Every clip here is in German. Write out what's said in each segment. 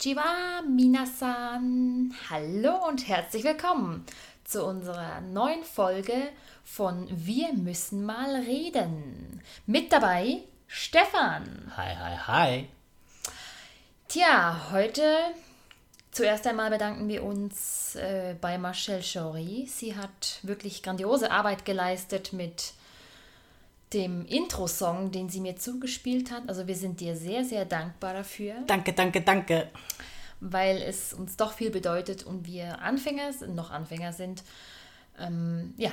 Konnichiwa, minasan. Hallo und herzlich willkommen zu unserer neuen Folge von Wir müssen mal reden. Mit dabei Stefan. Hi, hi, hi. Tja, heute zuerst einmal bedanken wir uns äh, bei Marcel Chory. Sie hat wirklich grandiose Arbeit geleistet mit dem Intro-Song, den sie mir zugespielt hat. Also wir sind dir sehr, sehr dankbar dafür. Danke, danke, danke. Weil es uns doch viel bedeutet und wir Anfänger, noch Anfänger sind. Ähm, ja,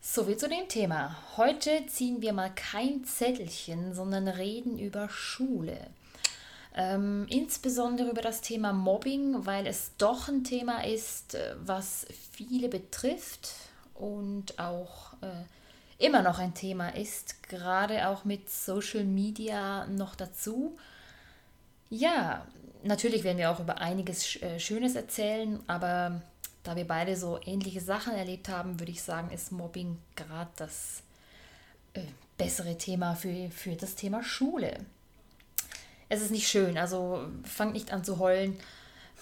soviel zu dem Thema. Heute ziehen wir mal kein Zettelchen, sondern reden über Schule. Ähm, insbesondere über das Thema Mobbing, weil es doch ein Thema ist, äh, was viele betrifft und auch äh, immer noch ein Thema ist, gerade auch mit Social Media noch dazu. Ja, natürlich werden wir auch über einiges äh, Schönes erzählen, aber da wir beide so ähnliche Sachen erlebt haben, würde ich sagen, ist Mobbing gerade das äh, bessere Thema für, für das Thema Schule. Es ist nicht schön, also fangt nicht an zu heulen.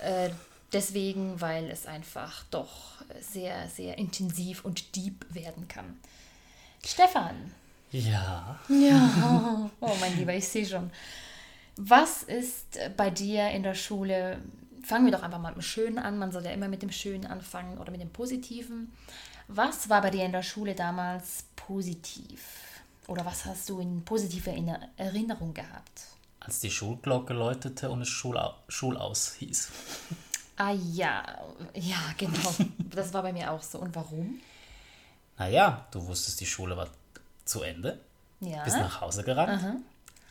Äh, deswegen, weil es einfach doch sehr, sehr intensiv und deep werden kann. Stefan. Ja. Ja. Oh, mein Lieber, ich sehe schon. Was ist bei dir in der Schule? Fangen wir doch einfach mal mit dem Schönen an. Man soll ja immer mit dem Schönen anfangen oder mit dem Positiven. Was war bei dir in der Schule damals positiv? Oder was hast du in positiver Erinnerung gehabt? Als die Schulglocke läutete und es Schula Schulaus hieß. Ah ja, ja, genau. Das war bei mir auch so. Und warum? Naja, du wusstest, die Schule war zu Ende. Ja. Bist nach Hause gerannt. Aha.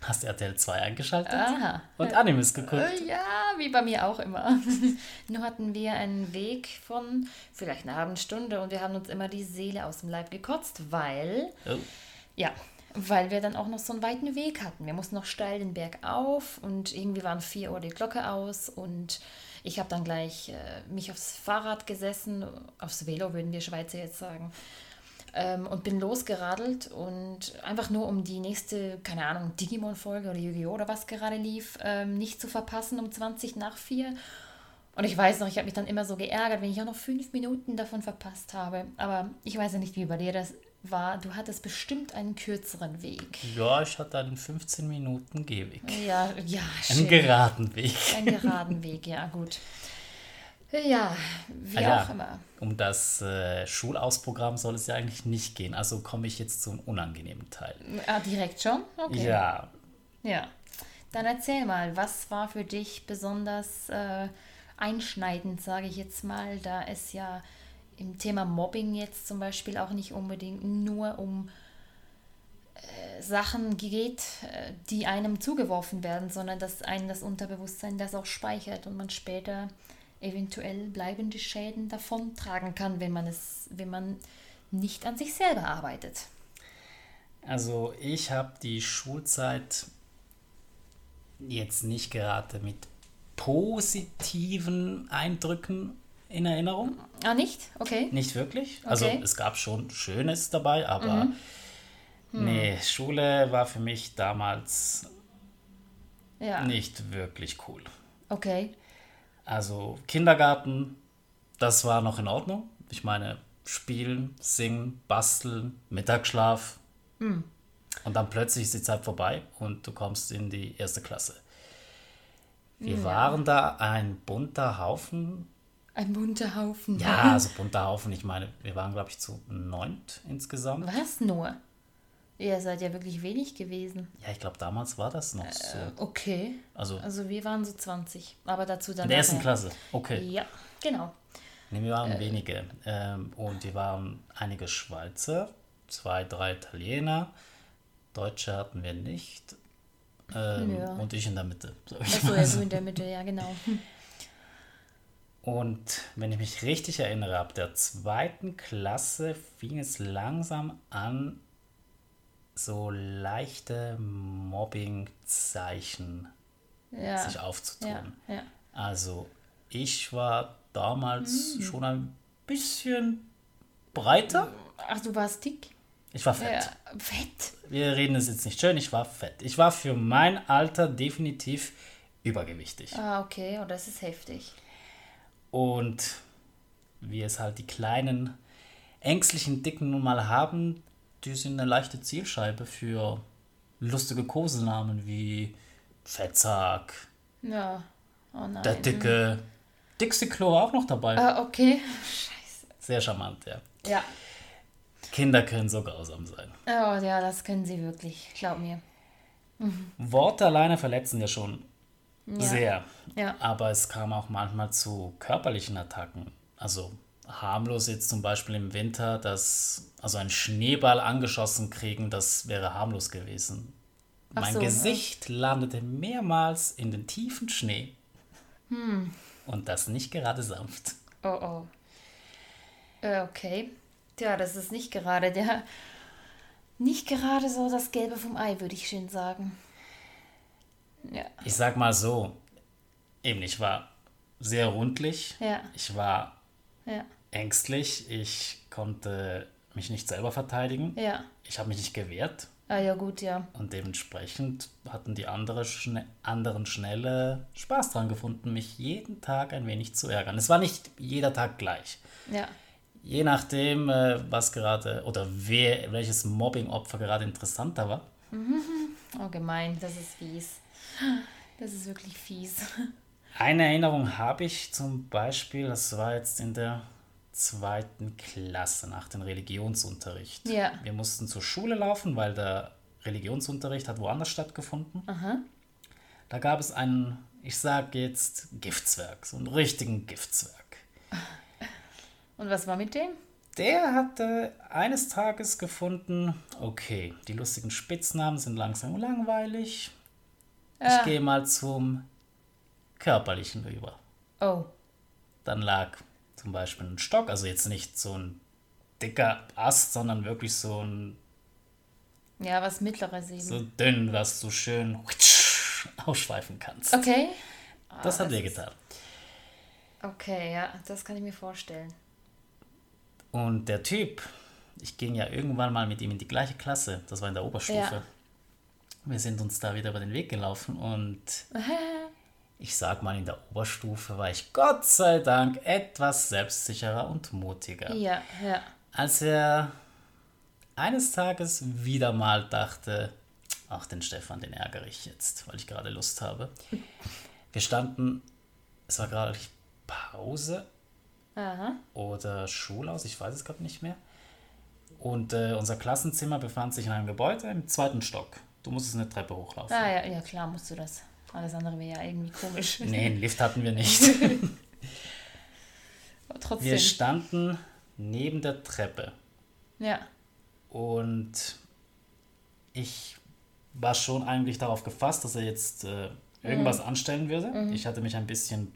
Hast RTL 2 eingeschaltet. Aha. Und Animes geguckt. Äh, Ja, wie bei mir auch immer. Nur hatten wir einen Weg von vielleicht einer halben Stunde und wir haben uns immer die Seele aus dem Leib gekotzt, weil, Oh. ja, weil wir dann auch noch so einen weiten Weg hatten. Wir mussten noch steil den Berg auf und irgendwie waren 4 Uhr die Glocke aus und ich habe dann gleich äh, mich aufs Fahrrad gesessen, aufs Velo würden wir Schweizer jetzt sagen, ähm, und bin losgeradelt und einfach nur um die nächste, keine Ahnung, Digimon-Folge oder Yu-Gi-Oh! oder was gerade lief, ähm, nicht zu verpassen um 20 nach 4. Und ich weiß noch, ich habe mich dann immer so geärgert, wenn ich auch noch fünf Minuten davon verpasst habe. Aber ich weiß ja nicht, wie bei dir das war. Du hattest bestimmt einen kürzeren Weg. Ja, ich hatte einen 15 Minuten Gehweg. Ja, ja, Einen schön. geraden Weg. Einen geraden Weg, ja, gut. Ja, wie Ah ja, auch immer. Um das äh, Schulausprogramm soll es ja eigentlich nicht gehen. Also komme ich jetzt zum unangenehmen Teil. Ah, direkt schon? Okay. Ja, Ja. Dann erzähl mal, was war für dich besonders äh, einschneidend, sage ich jetzt mal, da es ja im Thema Mobbing jetzt zum Beispiel auch nicht unbedingt nur um äh, Sachen geht, äh, die einem zugeworfen werden, sondern dass einen das Unterbewusstsein das auch speichert und man später eventuell bleibende Schäden davontragen kann, wenn man es, wenn man nicht an sich selber arbeitet. Also ich habe die Schulzeit jetzt nicht gerade mit positiven Eindrücken in Erinnerung. Ah, nicht? Okay. Nicht wirklich. Also Okay. es gab schon Schönes dabei, aber nee, Schule war für mich damals Ja. nicht wirklich cool. Okay. Also Kindergarten, das war noch in Ordnung. Ich meine, spielen, singen, basteln, Mittagsschlaf. Und dann plötzlich ist die Zeit vorbei und du kommst in die erste Klasse. Wir waren da ein bunter Haufen. Ein bunter Haufen. Ja, also bunter Haufen. Ich meine, wir waren, glaube ich, zu neunt insgesamt. Was nur? Ihr seid ja wirklich wenig gewesen. Ja, ich glaube, damals war das noch so. Okay. Also Also wir waren so 20. Aber dazu dann. in der ersten. Klasse. Okay. Ja, genau. Nee, wir waren wenige. Ähm, und wir waren einige Schweizer, zwei, drei Italiener. Deutsche hatten wir nicht. Ähm, Ja. Und ich in der Mitte. Achso, ja, so. du in der Mitte, ja, genau. Und wenn ich mich richtig erinnere, ab der zweiten Klasse fing es langsam an, so leichte Mobbing-Zeichen Ja. sich aufzutun. Ja, ja. Also ich war damals Mhm. schon ein bisschen breiter. Ach, du warst dick? Ich war fett. Ja. Fett? Wir reden es jetzt nicht schön, ich war fett. Ich war für mein Alter definitiv übergewichtig. Ah, okay, oh, das ist heftig. Und wie es halt die kleinen, ängstlichen Dicken nun mal haben, die sind eine leichte Zielscheibe für lustige Kosenamen wie Fettsack, Ja. Oh nein. der Dicke, dickste Klo war auch noch dabei. Ah, okay. Scheiße. Sehr charmant, ja. Ja. Kinder können so grausam sein. Oh ja, das können sie wirklich. Glaub mir. Worte alleine verletzen ja schon sehr. Ja. Aber es kam auch manchmal zu körperlichen Attacken. Also harmlos jetzt zum Beispiel im Winter, dass also ein Schneeball angeschossen kriegen, das wäre harmlos gewesen. Ach mein so, Gesicht landete mehrmals in den tiefen Schnee. Hm. Und das nicht gerade sanft. Oh oh. Äh, okay. Ja, das ist nicht gerade der. Nicht gerade so das Gelbe vom Ei, würde ich schön sagen. Ja. Ich sag mal so, eben, ich war sehr rundlich. Ja. Ich war Ja. Ängstlich. Ich konnte mich nicht selber verteidigen. Ja. Ich habe mich nicht gewehrt. Ah ja, gut, ja. Und dementsprechend hatten die andere schne anderen schnelle Spaß dran gefunden, mich jeden Tag ein wenig zu ärgern. Es war nicht jeder Tag gleich. Ja. Je nachdem, äh, was gerade oder wer, welches Mobbing-Opfer gerade interessanter war. Oh, gemein. Das ist fies. Das ist wirklich fies. Eine Erinnerung habe ich zum Beispiel, das war jetzt in der zweiten Klasse nach dem Religionsunterricht. Ja. Wir mussten zur Schule laufen, weil der Religionsunterricht hat woanders stattgefunden. Aha. Da gab es einen, ich sage jetzt Giftzwerg, so einen richtigen Giftzwerg. Und was war mit dem? Der hatte eines Tages gefunden, okay, die lustigen Spitznamen sind langsam langweilig. Ich Ah. gehe mal zum Körperlichen über. Oh. Dann lag zum Beispiel ein Stock, also jetzt nicht so ein dicker Ast, sondern wirklich so ein Ja, was Mittleres eben. so dünn, was du schön ausschweifen kannst. Okay. Das hat das wehgetan. Okay, ja, das kann ich mir vorstellen. Und der Typ, ich ging ja irgendwann mal mit ihm in die gleiche Klasse, das war in der Oberstufe. Ja. Wir sind uns da wieder über den Weg gelaufen und ich sag mal, in der Oberstufe war ich Gott sei Dank etwas selbstsicherer und mutiger. Ja, ja. Als er eines Tages wieder mal dachte, ach, den Stefan, den ärgere ich jetzt, weil ich gerade Lust habe. Wir standen, es war gerade Pause Aha. oder Schulaus, ich weiß es gerade nicht mehr. Und äh, unser Klassenzimmer befand sich in einem Gebäude im zweiten Stock. Du musstest eine Treppe hochlaufen. Ah, ja, ja, klar musst du das. Alles andere wäre ja irgendwie komisch. Nee, einen Lift hatten wir nicht. Trotzdem. Wir standen neben der Treppe ja. und ich war schon eigentlich darauf gefasst, dass er jetzt äh, irgendwas anstellen würde. Ich hatte mich ein bisschen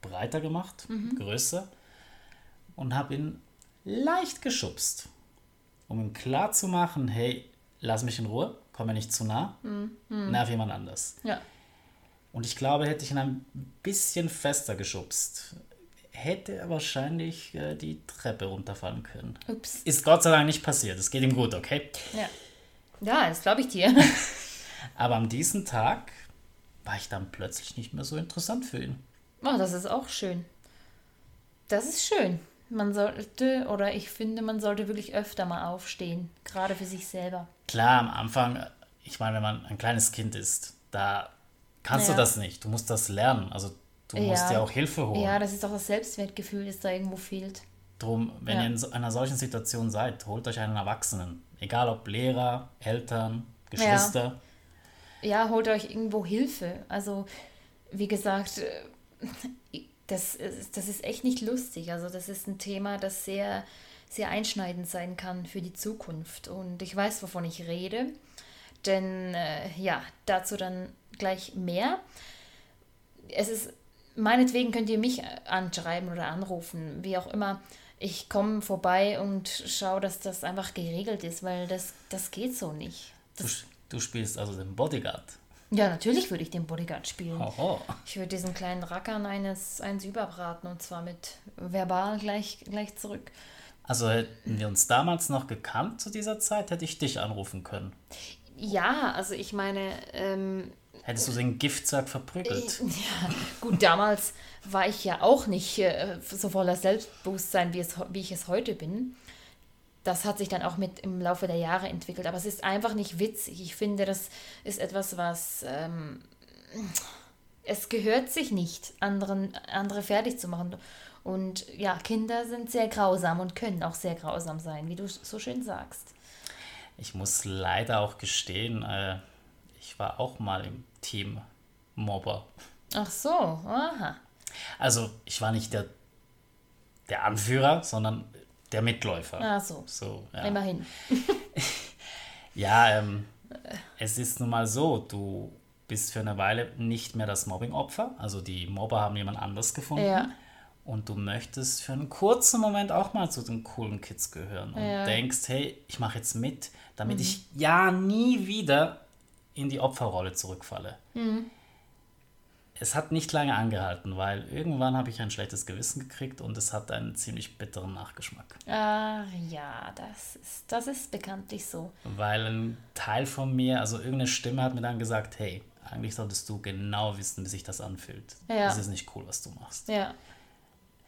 breiter gemacht, größer und habe ihn leicht geschubst, um ihm klar zu machen, hey, lass mich in Ruhe, komm mir nicht zu nah, nerv jemand anders. Ja. Und ich glaube, hätte ich ihn ein bisschen fester geschubst, hätte er wahrscheinlich äh, die Treppe runterfallen können. Ups. Ist Gott sei Dank nicht passiert. Es geht ihm gut, okay? Ja. Ja, das glaube ich dir. Aber an diesem Tag war ich dann plötzlich nicht mehr so interessant für ihn. Oh, das ist auch schön. Das ist schön. Man sollte, oder ich finde, man sollte wirklich öfter mal aufstehen. Gerade für sich selber. Klar, am Anfang, ich meine, wenn man ein kleines Kind ist, da kannst Ja. du das nicht. Du musst das lernen. Also du musst Ja. dir auch Hilfe holen. Ja, das ist auch das Selbstwertgefühl, das da irgendwo fehlt. Drum, wenn Ja. ihr in so einer solchen Situation seid, holt euch einen Erwachsenen. Egal ob Lehrer, Eltern, Geschwister. Ja, holt euch irgendwo Hilfe. Also, wie gesagt, äh, das, ist- das ist echt nicht lustig. Also, das ist ein Thema, das sehr, sehr einschneidend sein kann für die Zukunft. Und ich weiß, wovon ich rede. Denn, äh, ja, dazu dann gleich mehr. Es ist, meinetwegen könnt ihr mich anschreiben oder anrufen, wie auch immer. Ich komme vorbei und schaue, dass das einfach geregelt ist, weil das, das geht so nicht. Du, du spielst also den Bodyguard. Ja, natürlich würde ich den Bodyguard spielen. Oho. Ich würde diesen kleinen Rackern eines, eins überbraten und zwar mit verbal gleich, gleich zurück. Also hätten wir uns damals noch gekannt zu dieser Zeit, hätte ich dich anrufen können. Ja, also ich meine, ähm, hättest du den Giftsack verprügelt. Ja, gut, damals war ich ja auch nicht äh, so voller Selbstbewusstsein, wie, es, wie ich es heute bin. Das hat sich dann auch mit im Laufe der Jahre entwickelt. Aber es ist einfach nicht witzig. Ich finde, das ist etwas, was. Ähm, es gehört sich nicht, anderen, andere fertig zu machen. Und ja, Kinder sind sehr grausam und können auch sehr grausam sein, wie du so schön sagst. Ich muss leider auch gestehen, äh, ich war auch mal im Team Mobber. Ach so, aha. Also ich war nicht der, der Anführer, sondern der Mitläufer. Ach so. so ja. Immerhin. ja, ähm, es ist nun mal so, du bist für eine Weile nicht mehr das Mobbing-Opfer. Also die Mobber haben jemand anders gefunden. Ja. Und du möchtest für einen kurzen Moment auch mal zu den coolen Kids gehören und ja. denkst, hey, ich mache jetzt mit, damit mhm. ich ja nie wieder in die Opferrolle zurückfalle. Mhm. Es hat nicht lange angehalten, weil irgendwann habe ich ein schlechtes Gewissen gekriegt und es hat einen ziemlich bitteren Nachgeschmack. Ah, ja, das ist, das ist bekanntlich so. Weil ein Teil von mir, also irgendeine Stimme hat mir dann gesagt, hey, eigentlich solltest du genau wissen, wie sich das anfühlt. Ja. Das ist nicht cool, was du machst. Ja.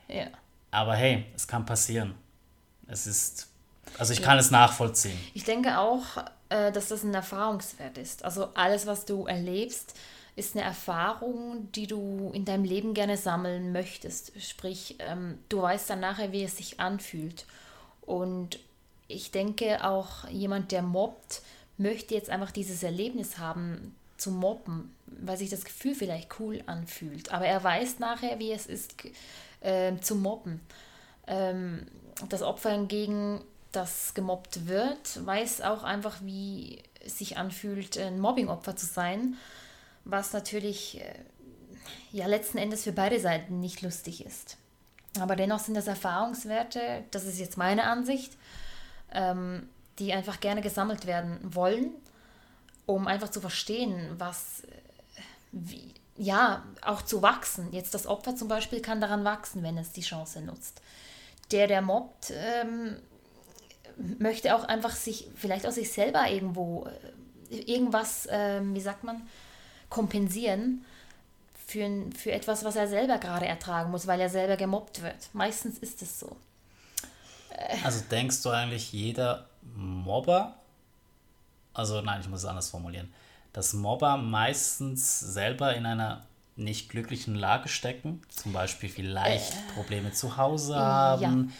Ja. Aber hey, es kann passieren. Es ist, also ich kann ja. es nachvollziehen. Ich denke auch, äh, dass das ein Erfahrungswert ist. Also alles, was du erlebst, ist eine Erfahrung, die du in deinem Leben gerne sammeln möchtest. Sprich, ähm, du weißt dann nachher, wie es sich anfühlt. Und ich denke auch, jemand, der mobbt, möchte jetzt einfach dieses Erlebnis haben, zu mobben, weil sich das Gefühl vielleicht cool anfühlt. Aber er weiß nachher, wie es ist, äh, zu mobben. Ähm, das Opfer hingegen das gemobbt wird, weiß auch einfach, wie sich anfühlt, ein Mobbingopfer zu sein, was natürlich äh, ja letzten Endes für beide Seiten nicht lustig ist. Aber dennoch sind das Erfahrungswerte, das ist jetzt meine Ansicht, ähm, die einfach gerne gesammelt werden wollen, um einfach zu verstehen, was, äh, wie, ja, auch zu wachsen. Jetzt das Opfer zum Beispiel kann daran wachsen, wenn es die Chance nutzt. Der, der mobbt, ähm, möchte auch einfach sich vielleicht aus sich selber irgendwo äh, irgendwas, äh, wie sagt man, kompensieren für, für etwas, was er selber gerade ertragen muss, weil er selber gemobbt wird. Meistens ist es so. Äh. Also denkst du eigentlich, jeder Mobber, also nein, ich muss es anders formulieren, dass Mobber meistens selber in einer nicht glücklichen Lage stecken, zum Beispiel vielleicht äh, Probleme zu Hause haben, ja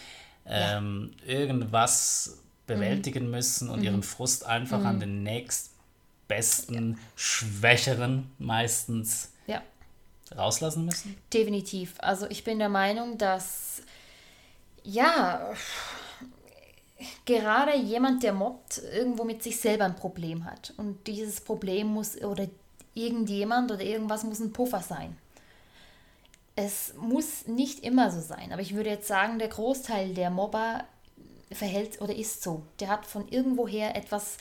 ähm, ja. irgendwas bewältigen mhm. müssen und mhm. ihren Frust einfach mhm. an den nächstbesten, ja. schwächeren meistens ja. rauslassen müssen? Definitiv. Also ich bin der Meinung, dass ja, gerade jemand, der mobbt, irgendwo mit sich selber ein Problem hat. Und dieses Problem muss, oder irgendjemand oder irgendwas muss ein Puffer sein es muss nicht immer so sein, aber ich würde jetzt sagen, der Großteil der Mobber verhält oder ist so. Der hat von irgendwoher etwas,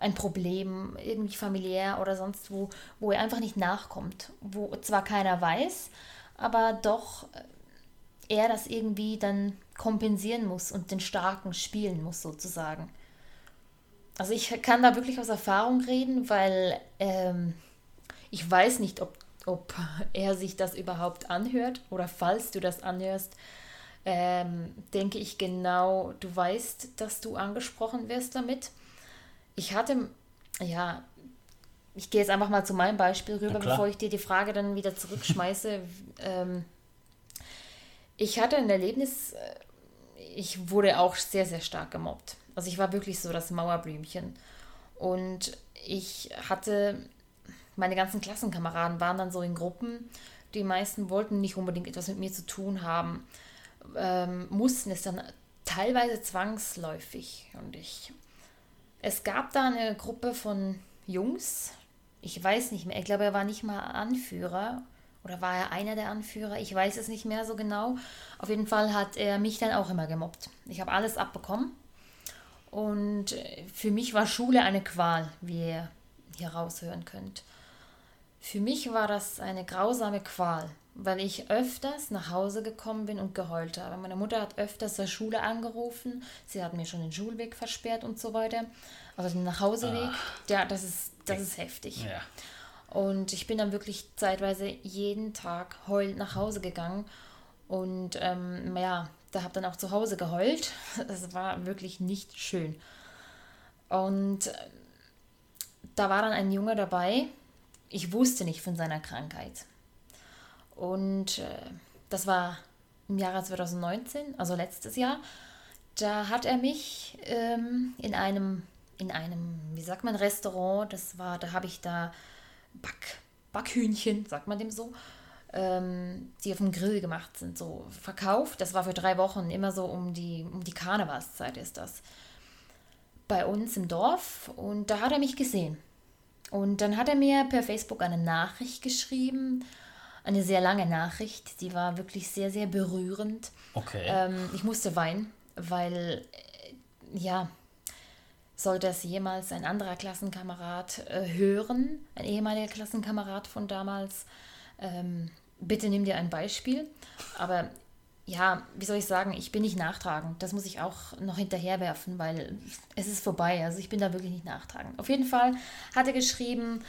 ein Problem, irgendwie familiär oder sonst wo, wo er einfach nicht nachkommt. Wo zwar keiner weiß, aber doch äh, er das irgendwie dann kompensieren muss und den Starken spielen muss, sozusagen. Also ich kann da wirklich aus Erfahrung reden, weil ähm, ich weiß nicht, ob ob er sich das überhaupt anhört oder falls du das anhörst, ähm, denke ich genau, du weißt, dass du angesprochen wirst damit. Ich hatte, ja, ich gehe jetzt einfach mal zu meinem Beispiel rüber, bevor ich dir die Frage dann wieder zurückschmeiße. ähm, ich hatte ein Erlebnis, äh, ich wurde auch sehr, sehr stark gemobbt. Also ich war wirklich so das Mauerblümchen. Und ich hatte meine ganzen Klassenkameraden waren dann so in Gruppen. Die meisten wollten nicht unbedingt etwas mit mir zu tun haben, ähm, mussten es dann teilweise zwangsläufig. Und ich, es gab da eine Gruppe von Jungs, ich weiß nicht mehr, ich glaube, er war nicht mal Anführer oder war er einer der Anführer, ich weiß es nicht mehr so genau. Auf jeden Fall hat er mich dann auch immer gemobbt. Ich habe alles abbekommen. Und für mich war Schule eine Qual, wie ihr hier raushören könnt. Für mich war das eine grausame Qual, weil ich öfters nach Hause gekommen bin und geheult habe. Meine Mutter hat öfters der Schule angerufen, sie hat mir schon den Schulweg versperrt und so weiter. Also den Nachhauseweg, ah. ja, das ist, das ist heftig. Ja. Und ich bin dann wirklich zeitweise jeden Tag heulend nach Hause gegangen. Und ähm, ja, da habe dann auch zu Hause geheult. Es war wirklich nicht schön. Und äh, da war dann ein Junge dabei. Ich wusste nicht von seiner Krankheit. Und äh, das war im Jahre 2019, also letztes Jahr. Da hat er mich ähm, in einem, in einem, wie sagt man, Restaurant, das war, da habe ich da Back, Backhühnchen, sagt man dem so, ähm, die auf dem Grill gemacht sind, so verkauft. Das war für drei Wochen, immer so um die, um die Karnevalszeit ist das. Bei uns im Dorf und da hat er mich gesehen. Und dann hat er mir per Facebook eine Nachricht geschrieben, eine sehr lange Nachricht, die war wirklich sehr, sehr berührend. Okay. Ähm, ich musste weinen, weil, äh, ja, sollte es jemals ein anderer Klassenkamerad äh, hören, ein ehemaliger Klassenkamerad von damals, ähm, bitte nimm dir ein Beispiel. Aber ja, wie soll ich sagen, ich bin nicht nachtragend. Das muss ich auch noch hinterherwerfen, weil es ist vorbei. Also ich bin da wirklich nicht nachtragend. Auf jeden Fall hat er geschrieben,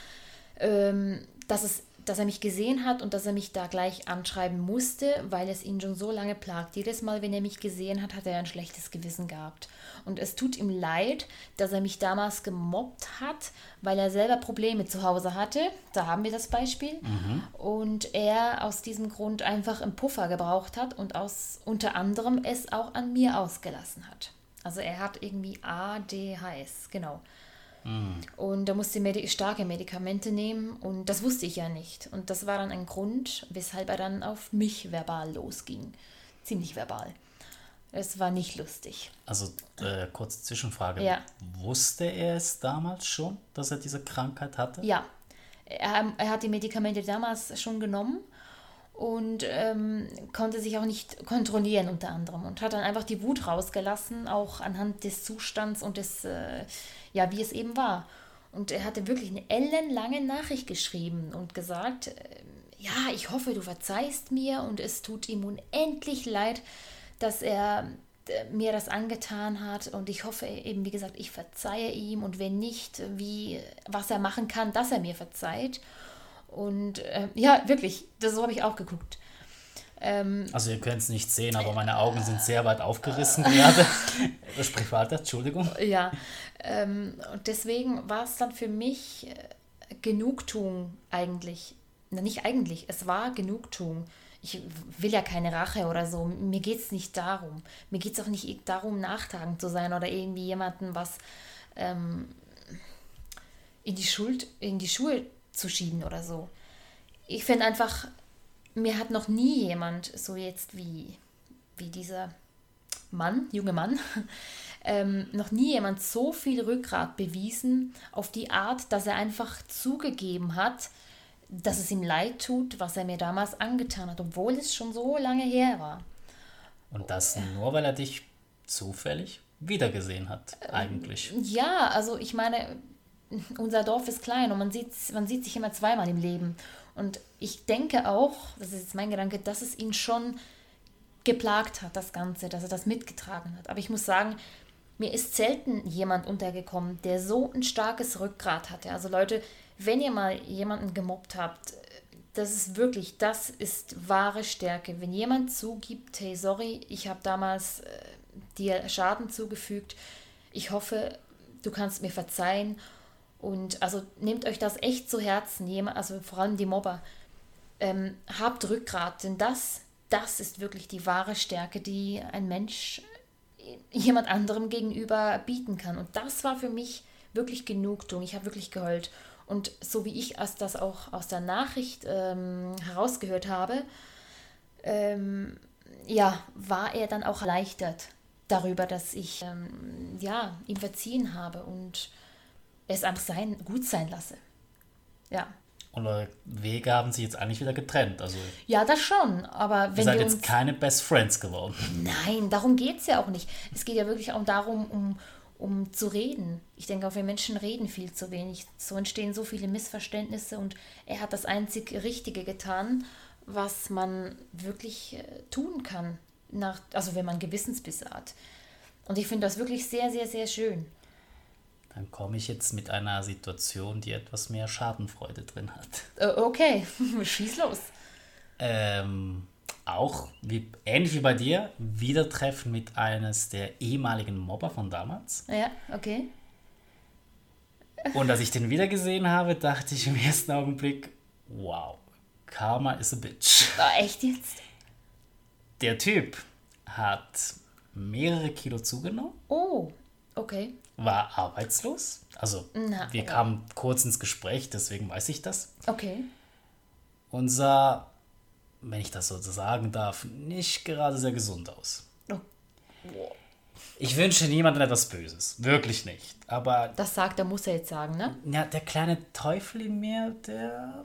ähm, dass es dass er mich gesehen hat und dass er mich da gleich anschreiben musste, weil es ihn schon so lange plagt. Jedes Mal, wenn er mich gesehen hat, hat er ein schlechtes Gewissen gehabt. Und es tut ihm leid, dass er mich damals gemobbt hat, weil er selber Probleme zu Hause hatte. Da haben wir das Beispiel. Mhm. Und er aus diesem Grund einfach einen Puffer gebraucht hat und aus unter anderem es auch an mir ausgelassen hat. Also er hat irgendwie ADHS, genau. Mhm. Und da musste Medi starke Medikamente nehmen und das wusste ich ja nicht. Und das war dann ein Grund, weshalb er dann auf mich verbal losging. Ziemlich verbal. Es war nicht lustig. Also, äh, kurze Zwischenfrage. Ja. Wusste er es damals schon, dass er diese Krankheit hatte? Ja. Er, er hat die Medikamente damals schon genommen und ähm, konnte sich auch nicht kontrollieren unter anderem und hat dann einfach die Wut rausgelassen, auch anhand des Zustands und des, äh, ja, wie es eben war. Und er hatte wirklich eine ellenlange Nachricht geschrieben und gesagt, äh, ja, ich hoffe, du verzeihst mir und es tut ihm unendlich leid, dass er äh, mir das angetan hat und ich hoffe eben, wie gesagt, ich verzeihe ihm und wenn nicht, wie, was er machen kann, dass er mir verzeiht. Und äh, ja, wirklich, das, so habe ich auch geguckt. Ähm, also ihr könnt es nicht sehen, aber meine Augen sind sehr weit aufgerissen gerade. Sprich weiter, Entschuldigung. Ja, ähm, und deswegen war es dann für mich äh, Genugtuung eigentlich. Na, nicht eigentlich, es war Genugtuung. Ich will ja keine Rache oder so. Mir geht es nicht darum. Mir geht es auch nicht darum, nachtragend zu sein oder irgendwie jemanden was ähm, in die Schuld, in die Schuhe zu schieben oder so. Ich finde einfach, mir hat noch nie jemand so jetzt wie, wie dieser Mann, junge Mann, ähm, noch nie jemand so viel Rückgrat bewiesen auf die Art, dass er einfach zugegeben hat, dass es ihm leid tut, was er mir damals angetan hat, obwohl es schon so lange her war. Und das nur, weil er dich zufällig wiedergesehen hat, eigentlich. Ja, also ich meine, unser Dorf ist klein und man sieht, man sieht sich immer zweimal im Leben. Und ich denke auch, das ist jetzt mein Gedanke, dass es ihn schon geplagt hat, das Ganze, dass er das mitgetragen hat. Aber ich muss sagen, mir ist selten jemand untergekommen, der so ein starkes Rückgrat hatte. Also Leute, wenn ihr mal jemanden gemobbt habt, das ist wirklich, das ist wahre Stärke. Wenn jemand zugibt, hey, sorry, ich habe damals äh, dir Schaden zugefügt, ich hoffe, du kannst mir verzeihen und also nehmt euch das echt zu Herzen, also vor allem die Mobber. Ähm, habt Rückgrat, denn das, das ist wirklich die wahre Stärke, die ein Mensch jemand anderem gegenüber bieten kann. Und das war für mich wirklich Genugtuung. Ich habe wirklich geheult. Und so wie ich das auch aus der Nachricht ähm, herausgehört habe, ähm, ja, war er dann auch erleichtert darüber, dass ich ähm, ja, ihm verziehen habe und es einfach sein, gut sein lasse. Ja. Und eure Wege haben sich jetzt eigentlich wieder getrennt. Also ja, das schon. Aber wenn ihr seid jetzt keine Best Friends geworden. Nein, darum geht es ja auch nicht. Es geht ja wirklich auch darum, um, um zu reden. Ich denke auch, wir Menschen reden viel zu wenig. So entstehen so viele Missverständnisse und er hat das einzig Richtige getan, was man wirklich äh, tun kann, nach, also wenn man Gewissensbisse hat. Und ich finde das wirklich sehr, sehr, sehr schön. Dann komme ich jetzt mit einer Situation, die etwas mehr Schadenfreude drin hat. Äh, okay, schieß los. Ähm, auch, wie, ähnlich wie bei dir, wieder treffen mit eines der ehemaligen Mobber von damals. Ja, okay. Und als ich den wieder gesehen habe, dachte ich im ersten Augenblick, wow, Karma is a bitch. Oh, echt jetzt? Der Typ hat mehrere Kilo zugenommen, Oh, okay. War arbeitslos. Also Na, wir ja. kamen kurz ins Gespräch, deswegen weiß ich das. Okay. Und sah, wenn ich das so sagen darf, nicht gerade sehr gesund aus. Oh. Ich wünsche niemandem etwas Böses. Wirklich nicht. Aber Das sagt, er muss er jetzt sagen, ne? ja, der kleine Teufel in mir, der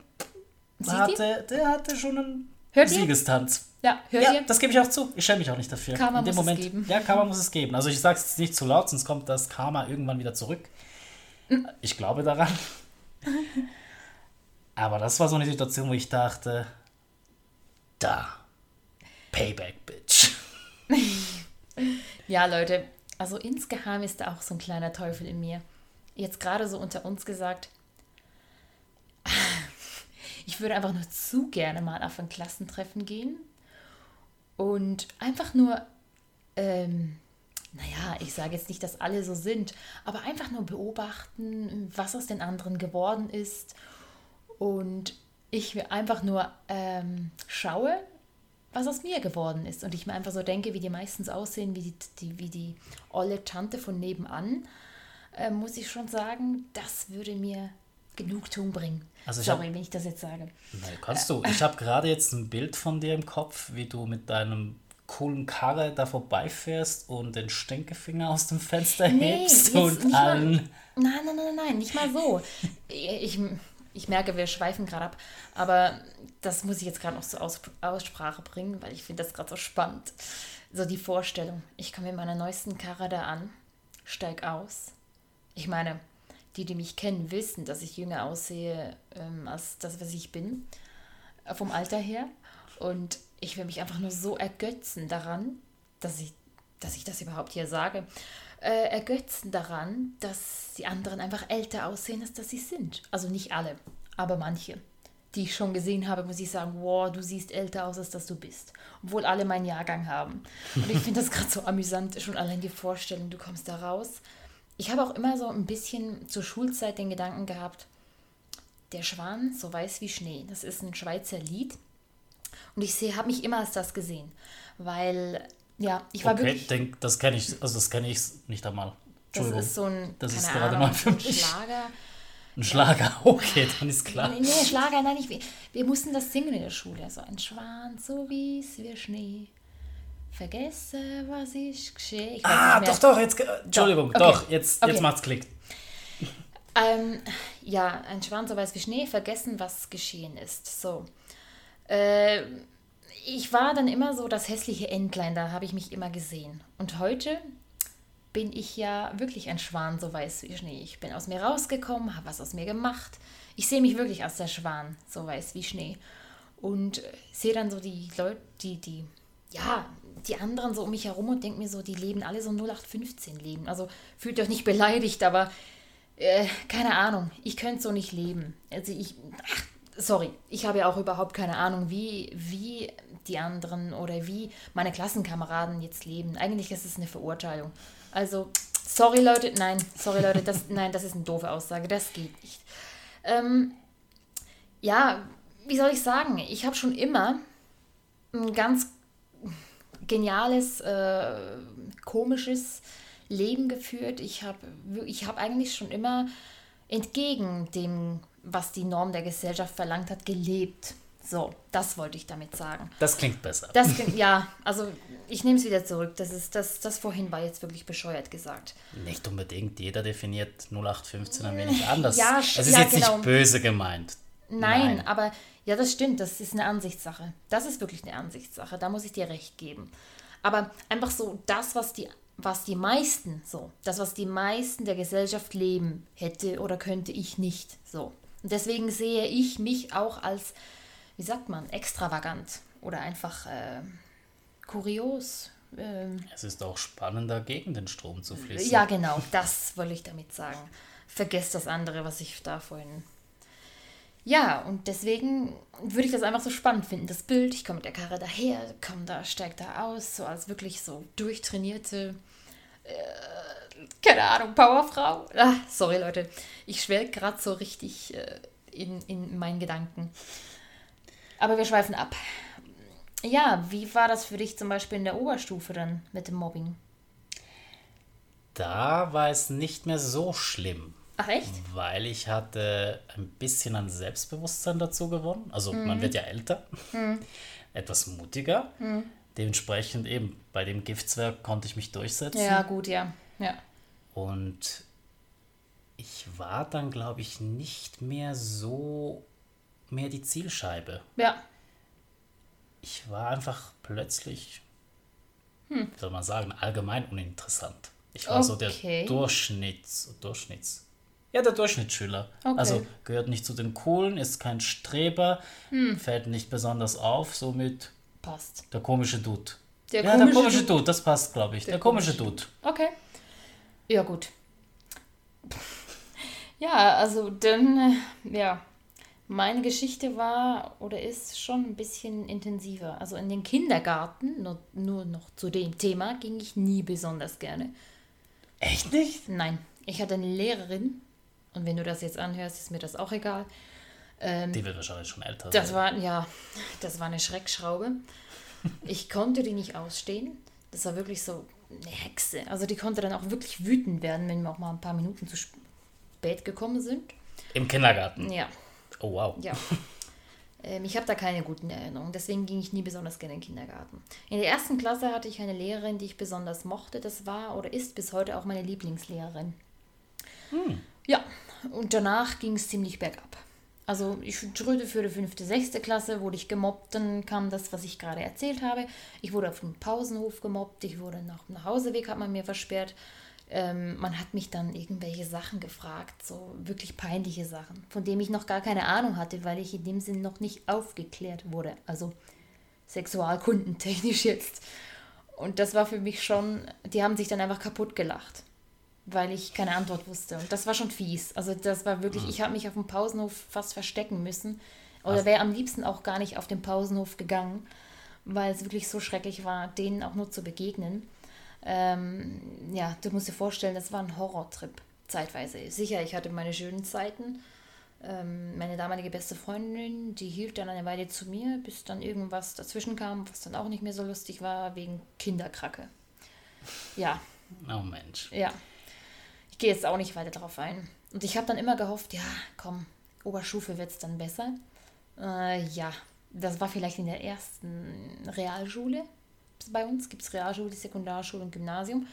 Sieht ihn? hatte, der hatte schon einen Hört ihr? Siegestanz. Ja, hört ja, ihr? das gebe ich auch zu. Ich schäme mich auch nicht dafür. Karma in dem muss es Moment, geben. Ja, Karma muss es geben. Also ich sage es jetzt nicht zu laut, sonst kommt das Karma irgendwann wieder zurück. Ich glaube daran. Aber das war so eine Situation, wo ich dachte, da, Payback, Bitch. Ja, Leute, also insgeheim ist da auch so ein kleiner Teufel in mir. Jetzt gerade so unter uns gesagt, ich würde einfach nur zu gerne mal auf ein Klassentreffen gehen und einfach nur, ähm, naja, ich sage jetzt nicht, dass alle so sind, aber einfach nur beobachten, was aus den anderen geworden ist und ich einfach nur ähm, schaue, was aus mir geworden ist. Und ich mir einfach so denke, wie die meistens aussehen, wie die, die, wie die olle Tante von nebenan, äh, muss ich schon sagen, das würde mir Genugtuung bringen. Also ich Sorry, wenn ich das jetzt sage. Nee, kannst du. Ich habe gerade jetzt ein Bild von dir im Kopf, wie du mit deinem coolen Karre da vorbeifährst und den Stinkefinger aus dem Fenster Nee, hebst und allen... Nein, nein, nein, nein, nicht mal so. Ich, ich merke, wir schweifen gerade ab, aber das muss ich jetzt gerade noch zur Aus, Aussprache bringen, weil ich finde das gerade so spannend. So die Vorstellung. Ich komme mit meiner neuesten Karre da an, steig aus. Ich meine, die, die mich kennen, wissen, dass ich jünger aussehe ähm, als das, was ich bin, äh, vom Alter her. Und ich will mich einfach nur so ergötzen daran, dass ich, dass ich das überhaupt hier sage, äh, ergötzen daran, dass die anderen einfach älter aussehen, als dass sie sind. Also nicht alle, aber manche. Die ich schon gesehen habe, muss ich sagen, wow, du siehst älter aus, als dass du bist. Obwohl alle meinen Jahrgang haben. Und ich finde das gerade so amüsant, schon allein die Vorstellung, du kommst da raus. Ich habe auch immer so ein bisschen zur Schulzeit den Gedanken gehabt, der Schwan, so weiß wie Schnee. Das ist ein Schweizer Lied. Und ich habe mich immer als das gesehen. Weil, ja, ich war Okay, wirklich. denk, das kenne ich, also das kenne ich nicht einmal. Das ist so ein, Das ist gerade Ahnung, neu für ein mich. Schlager. Ein Schlager, okay, dann ist klar. Nee, nee, Schlager, nein, nicht. Wir, wir mussten das singen in der Schule. So ein Schwan, so wie's wie Schnee. Vergesse, was ich geschehe. Ich weiß Ah, doch, doch, jetzt, Entschuldigung, okay. doch, jetzt, Okay. jetzt macht's Klick. Ähm, ja, ein Schwan so weiß wie Schnee, vergessen, was geschehen ist. So. Äh, ich war dann immer so das hässliche Entlein, da habe ich mich immer gesehen. Und heute bin ich ja wirklich ein Schwan, so weiß wie Schnee. Ich bin aus mir rausgekommen, habe was aus mir gemacht. Ich sehe mich wirklich als der Schwan, so weiß wie Schnee. Und äh, sehe dann so die Leute, die, die, ja, die anderen so um mich herum und denke mir so, die leben alle so 0815 Leben. Also fühlt euch nicht beleidigt, aber äh, keine Ahnung, ich könnte so nicht leben. Also ich, ach, sorry, ich habe ja auch überhaupt keine Ahnung, wie, wie die anderen oder wie meine Klassenkameraden jetzt leben. Eigentlich ist es eine Verurteilung. Also, sorry Leute, nein, sorry Leute, das, nein, das ist eine doofe Aussage, das geht nicht. Ähm, ja, wie soll ich sagen, ich habe schon immer ein ganz geniales, äh, komisches Leben geführt. Ich habe ich hab eigentlich schon immer entgegen dem, was die Norm der Gesellschaft verlangt hat, gelebt. So, das wollte ich damit sagen. Das klingt besser. Das, ja, also ich nehme es wieder zurück. Das, ist, das, das vorhin war jetzt wirklich bescheuert gesagt. Nicht unbedingt, jeder definiert 0815 ein wenig anders. Ja, es ist ja, jetzt genau. nicht böse gemeint. Nein, Nein. aber ja, das stimmt, das ist eine Ansichtssache. Das ist wirklich eine Ansichtssache, da muss ich dir recht geben. Aber einfach so das, was die, was die meisten, so, das, was die meisten der Gesellschaft leben hätte oder könnte ich nicht, so. Und deswegen sehe ich mich auch als, wie sagt man, extravagant oder einfach äh, kurios. Ähm, Es ist auch spannender, gegen den Strom zu fließen. ja, genau, das wollte ich damit sagen. Vergesst das andere, was ich da vorhin. Ja, und deswegen würde ich das einfach so spannend finden. Das Bild, ich komme mit der Karre daher, komme da, steige da aus, so als wirklich so durchtrainierte, äh, keine Ahnung, Powerfrau. Ah, sorry, Leute. Ich schwelge gerade so richtig äh, in, in meinen Gedanken. Aber wir schweifen ab. Ja, wie war das für dich zum Beispiel in der Oberstufe dann mit dem Mobbing? Da war es nicht mehr so schlimm, Ach echt? weil ich hatte ein bisschen an Selbstbewusstsein dazu gewonnen. Also Mhm. man wird ja älter, etwas mutiger. Mhm. Dementsprechend eben bei dem Giftswerk konnte ich mich durchsetzen. Ja, gut, ja. Ja. Und ich war dann, glaube ich, nicht mehr so mehr die Zielscheibe. Ja, Ich war einfach plötzlich, Hm. soll man sagen, allgemein uninteressant. Ich war so der Okay. Durchschnitts, Durchschnitts, ja, der Durchschnittsschüler. Okay. Hm. Also gehört nicht zu den Coolen, ist kein Streber, fällt nicht besonders auf, somit passt. der komische Dude. Der ja, der komische Dude, das passt, glaube ich. Der, komische Dude. Okay. Ja, gut. Ja, also dann, äh, ja, meine Geschichte war oder ist schon ein bisschen intensiver. Also in den Kindergarten, nur, nur noch zu dem Thema, ging ich nie besonders gerne. Echt nicht? Nein, ich hatte eine Lehrerin, und wenn du das jetzt anhörst, ist mir das auch egal. Die wird wahrscheinlich schon älter Das sein. war, ja, das war eine Schreckschraube. Ich konnte die nicht ausstehen. Das war wirklich so eine Hexe. Also die konnte dann auch wirklich wütend werden, wenn wir auch mal ein paar Minuten zu spät gekommen sind. Im Kindergarten. Ja, Oh, wow. ja. Ähm, ich habe da keine guten Erinnerungen, deswegen ging ich nie besonders gerne in den Kindergarten. In der ersten Klasse hatte ich eine Lehrerin, die ich besonders mochte. Das war oder ist bis heute auch meine Lieblingslehrerin. Ja, und danach ging es ziemlich bergab. Also ich für die fünfte, sechste Klasse, wurde ich gemobbt, dann kam das, was ich gerade erzählt habe. Ich wurde auf dem Pausenhof gemobbt, ich wurde nach dem Nachhauseweg, hat man mir versperrt. Ähm, man hat mich dann irgendwelche Sachen gefragt, so wirklich peinliche Sachen, von denen ich noch gar keine Ahnung hatte, weil ich in dem Sinn noch nicht aufgeklärt wurde. Also sexualkundentechnisch jetzt. Und das war für mich schon, die haben sich dann einfach kaputt gelacht, weil ich keine Antwort wusste. Und das war schon fies. Also das war wirklich, ich habe mich auf dem Pausenhof fast verstecken müssen. Oder wäre am liebsten auch gar nicht auf den Pausenhof gegangen, weil es wirklich so schrecklich war, denen auch nur zu begegnen. Ähm, ja, du musst dir vorstellen, das war ein Horrortrip, zeitweise. Sicher, ich hatte meine schönen Zeiten. Ähm, meine damalige beste Freundin, die hielt dann eine Weile zu mir, bis dann irgendwas dazwischen kam, was dann auch nicht mehr so lustig war, wegen Kinderkracke. Ja, Oh Mensch. ja. Ich gehe jetzt auch nicht weiter drauf ein. Und ich habe dann immer gehofft, ja, komm, Oberstufe wird es dann besser. Äh, ja, das war vielleicht in der ersten Realschule. Bei uns gibt es Realschule, Sekundarschule und Gymnasium.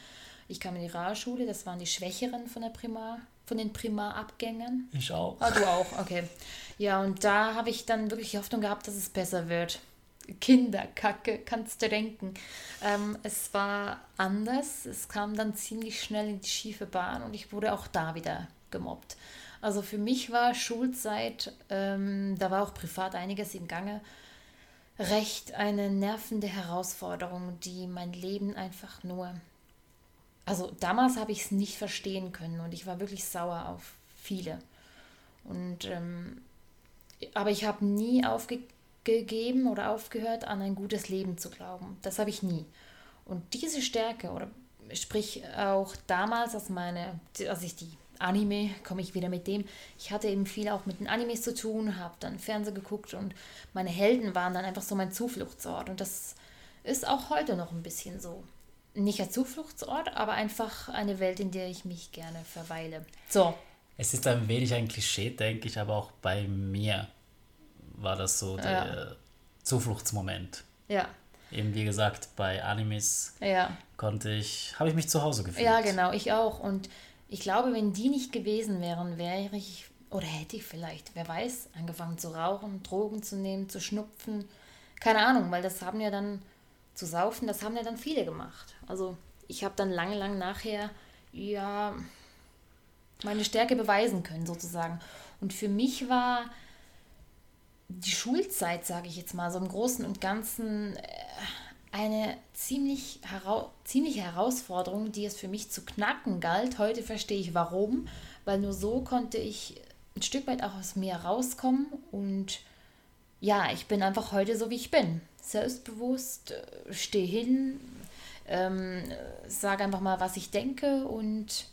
Ich kam in die Realschule, das waren die Schwächeren von, der Primar, von den Primarabgängern. Ich auch. Ah, du auch, okay. Ja, und da habe ich dann wirklich die Hoffnung gehabt, dass es besser wird. Kinderkacke, kannst du denken. Ähm, es war anders. Es kam dann ziemlich schnell in die schiefe Bahn und ich wurde auch da wieder gemobbt. Also für mich war Schulzeit, ähm, da war auch privat einiges im Gange, recht eine nervende Herausforderung, die mein Leben einfach nur also damals habe ich es nicht verstehen können und ich war wirklich sauer auf viele. Und ähm, aber ich habe nie aufgegeben oder aufgehört, an ein gutes Leben zu glauben. Das habe ich nie. Und diese Stärke, oder sprich auch damals, als meine, als ich die Anime, komme ich wieder mit dem, ich hatte eben viel auch mit den Animes zu tun, habe dann Fernsehen geguckt und meine Helden waren dann einfach so mein Zufluchtsort. Und das ist auch heute noch ein bisschen so. Nicht als Zufluchtsort, aber einfach eine Welt, in der ich mich gerne verweile. So, Es ist ein wenig ein Klischee, denke ich, aber auch bei mir war das so der Zufluchtsmoment. ja, Eben wie gesagt, bei Animes ja. konnte ich, habe ich mich zu Hause gefühlt. Ja, genau, ich auch. Und ich glaube, wenn die nicht gewesen wären, wäre ich, oder hätte ich vielleicht, wer weiß, angefangen zu rauchen, Drogen zu nehmen, zu schnupfen. Keine Ahnung, weil das haben ja dann, zu saufen, das haben ja dann viele gemacht. Also ich habe dann lange, lange nachher, ja, meine Stärke beweisen können, sozusagen. Und für mich war die Schulzeit, sage ich jetzt mal, so im Großen und Ganzen äh, eine ziemlich hera ziemliche Herausforderung, die es für mich zu knacken galt. Heute verstehe ich warum, weil nur so konnte ich ein Stück weit auch aus mir rauskommen und ja, ich bin einfach heute so, wie ich bin. Selbstbewusst, äh, stehe hin, ähm, sage einfach mal, was ich denke und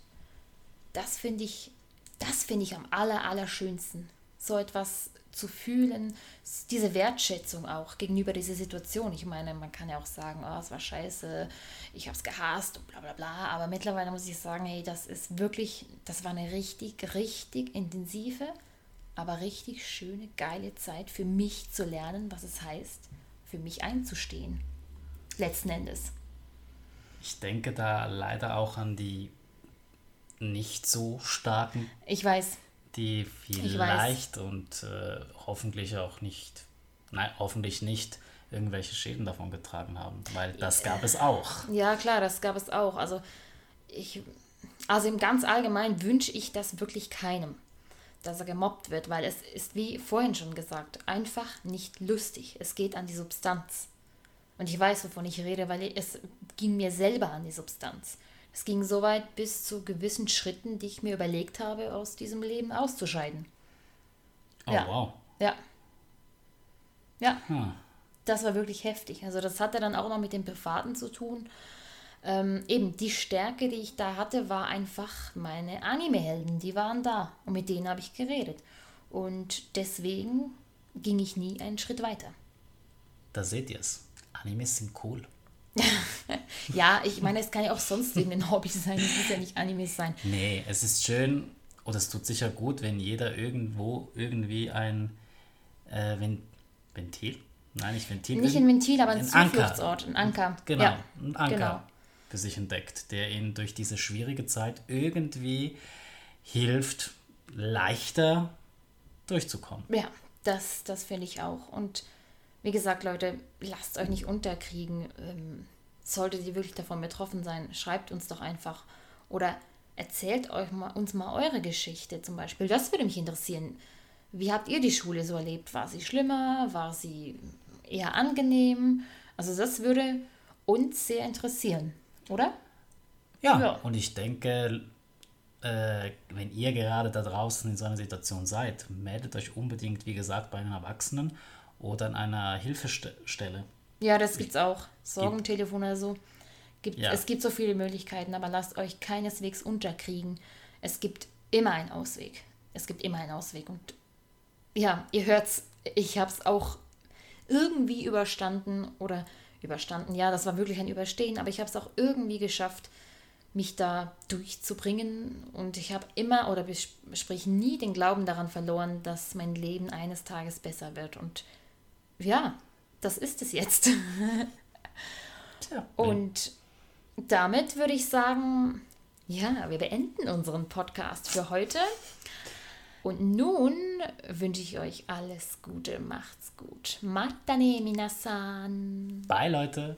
das finde ich, das finde ich am aller, allerschönsten. So etwas zu fühlen, diese Wertschätzung auch gegenüber dieser Situation. Ich meine, man kann ja auch sagen, oh, es war scheiße, ich habe es gehasst und bla bla bla, aber mittlerweile muss ich sagen, hey, das ist wirklich, das war eine richtig, richtig intensive, aber richtig schöne, geile Zeit für mich zu lernen, was es heißt, für mich einzustehen. Letzten Endes. Ich denke da leider auch an die nicht so starken. Ich weiß. Die vielleicht und äh, hoffentlich auch nicht, nein, hoffentlich nicht irgendwelche Schäden davon getragen haben, weil das gab es auch. Ja, klar, das gab es auch. Also ich, also im ganz allgemein wünsche ich das wirklich keinem, dass er gemobbt wird, weil es ist, wie vorhin schon gesagt, einfach nicht lustig. Es geht an die Substanz. Und ich weiß, wovon ich rede, weil es ging mir selber an die Substanz. Es ging so weit bis zu gewissen Schritten, die ich mir überlegt habe, aus diesem Leben auszuscheiden. Oh, ja. wow. Ja. Ja. Hm. Das war wirklich heftig. Also das hatte dann auch noch mit dem Privaten zu tun. Ähm, eben die Stärke, die ich da hatte, war einfach meine Anime-Helden. Die waren da und mit denen habe ich geredet. Und deswegen ging ich nie einen Schritt weiter. Da seht ihr es. Animes sind cool. ja, ich meine, es kann ja auch sonst irgendein Hobby sein, es muss ja nicht Animes sein. Nee, es ist schön oder es tut sicher gut, wenn jeder irgendwo irgendwie ein äh, Ventil, nein, nicht Ventil. Nicht ein Ventil, aber ein, ein Zufluchtsort, ein Anker. Genau, ja, ein Anker genau. für sich entdeckt, der ihn durch diese schwierige Zeit irgendwie hilft, leichter durchzukommen. Ja, das, das finde ich auch. Und wie gesagt, Leute, lasst euch nicht unterkriegen. Ähm, solltet ihr wirklich davon betroffen sein, schreibt uns doch einfach. Oder erzählt euch mal, uns mal eure Geschichte zum Beispiel. Das würde mich interessieren. Wie habt ihr die Schule so erlebt? War sie schlimmer? War sie eher angenehm? Also das würde uns sehr interessieren, oder? Ja, ja. und ich denke, äh, wenn ihr gerade da draußen in so einer Situation seid, meldet euch unbedingt, wie gesagt, bei einem Erwachsenen oder an einer Hilfestelle. Ja, das gibt es auch. Sorgentelefon oder so. Gibt, ja. Es gibt so viele Möglichkeiten, aber lasst euch keineswegs unterkriegen. Es gibt immer einen Ausweg. Es gibt immer einen Ausweg. Und ja, ihr hört's, ich habe es auch irgendwie überstanden oder überstanden. Ja, das war wirklich ein Überstehen, aber ich habe es auch irgendwie geschafft, mich da durchzubringen. Und ich habe immer oder sprich nie den Glauben daran verloren, dass mein Leben eines Tages besser wird. Und ja, das ist es jetzt. Tja. Und damit würde ich sagen, ja, wir beenden unseren Podcast für heute. Und nun wünsche ich euch alles Gute, macht's gut. Matane minasan. Bye Leute.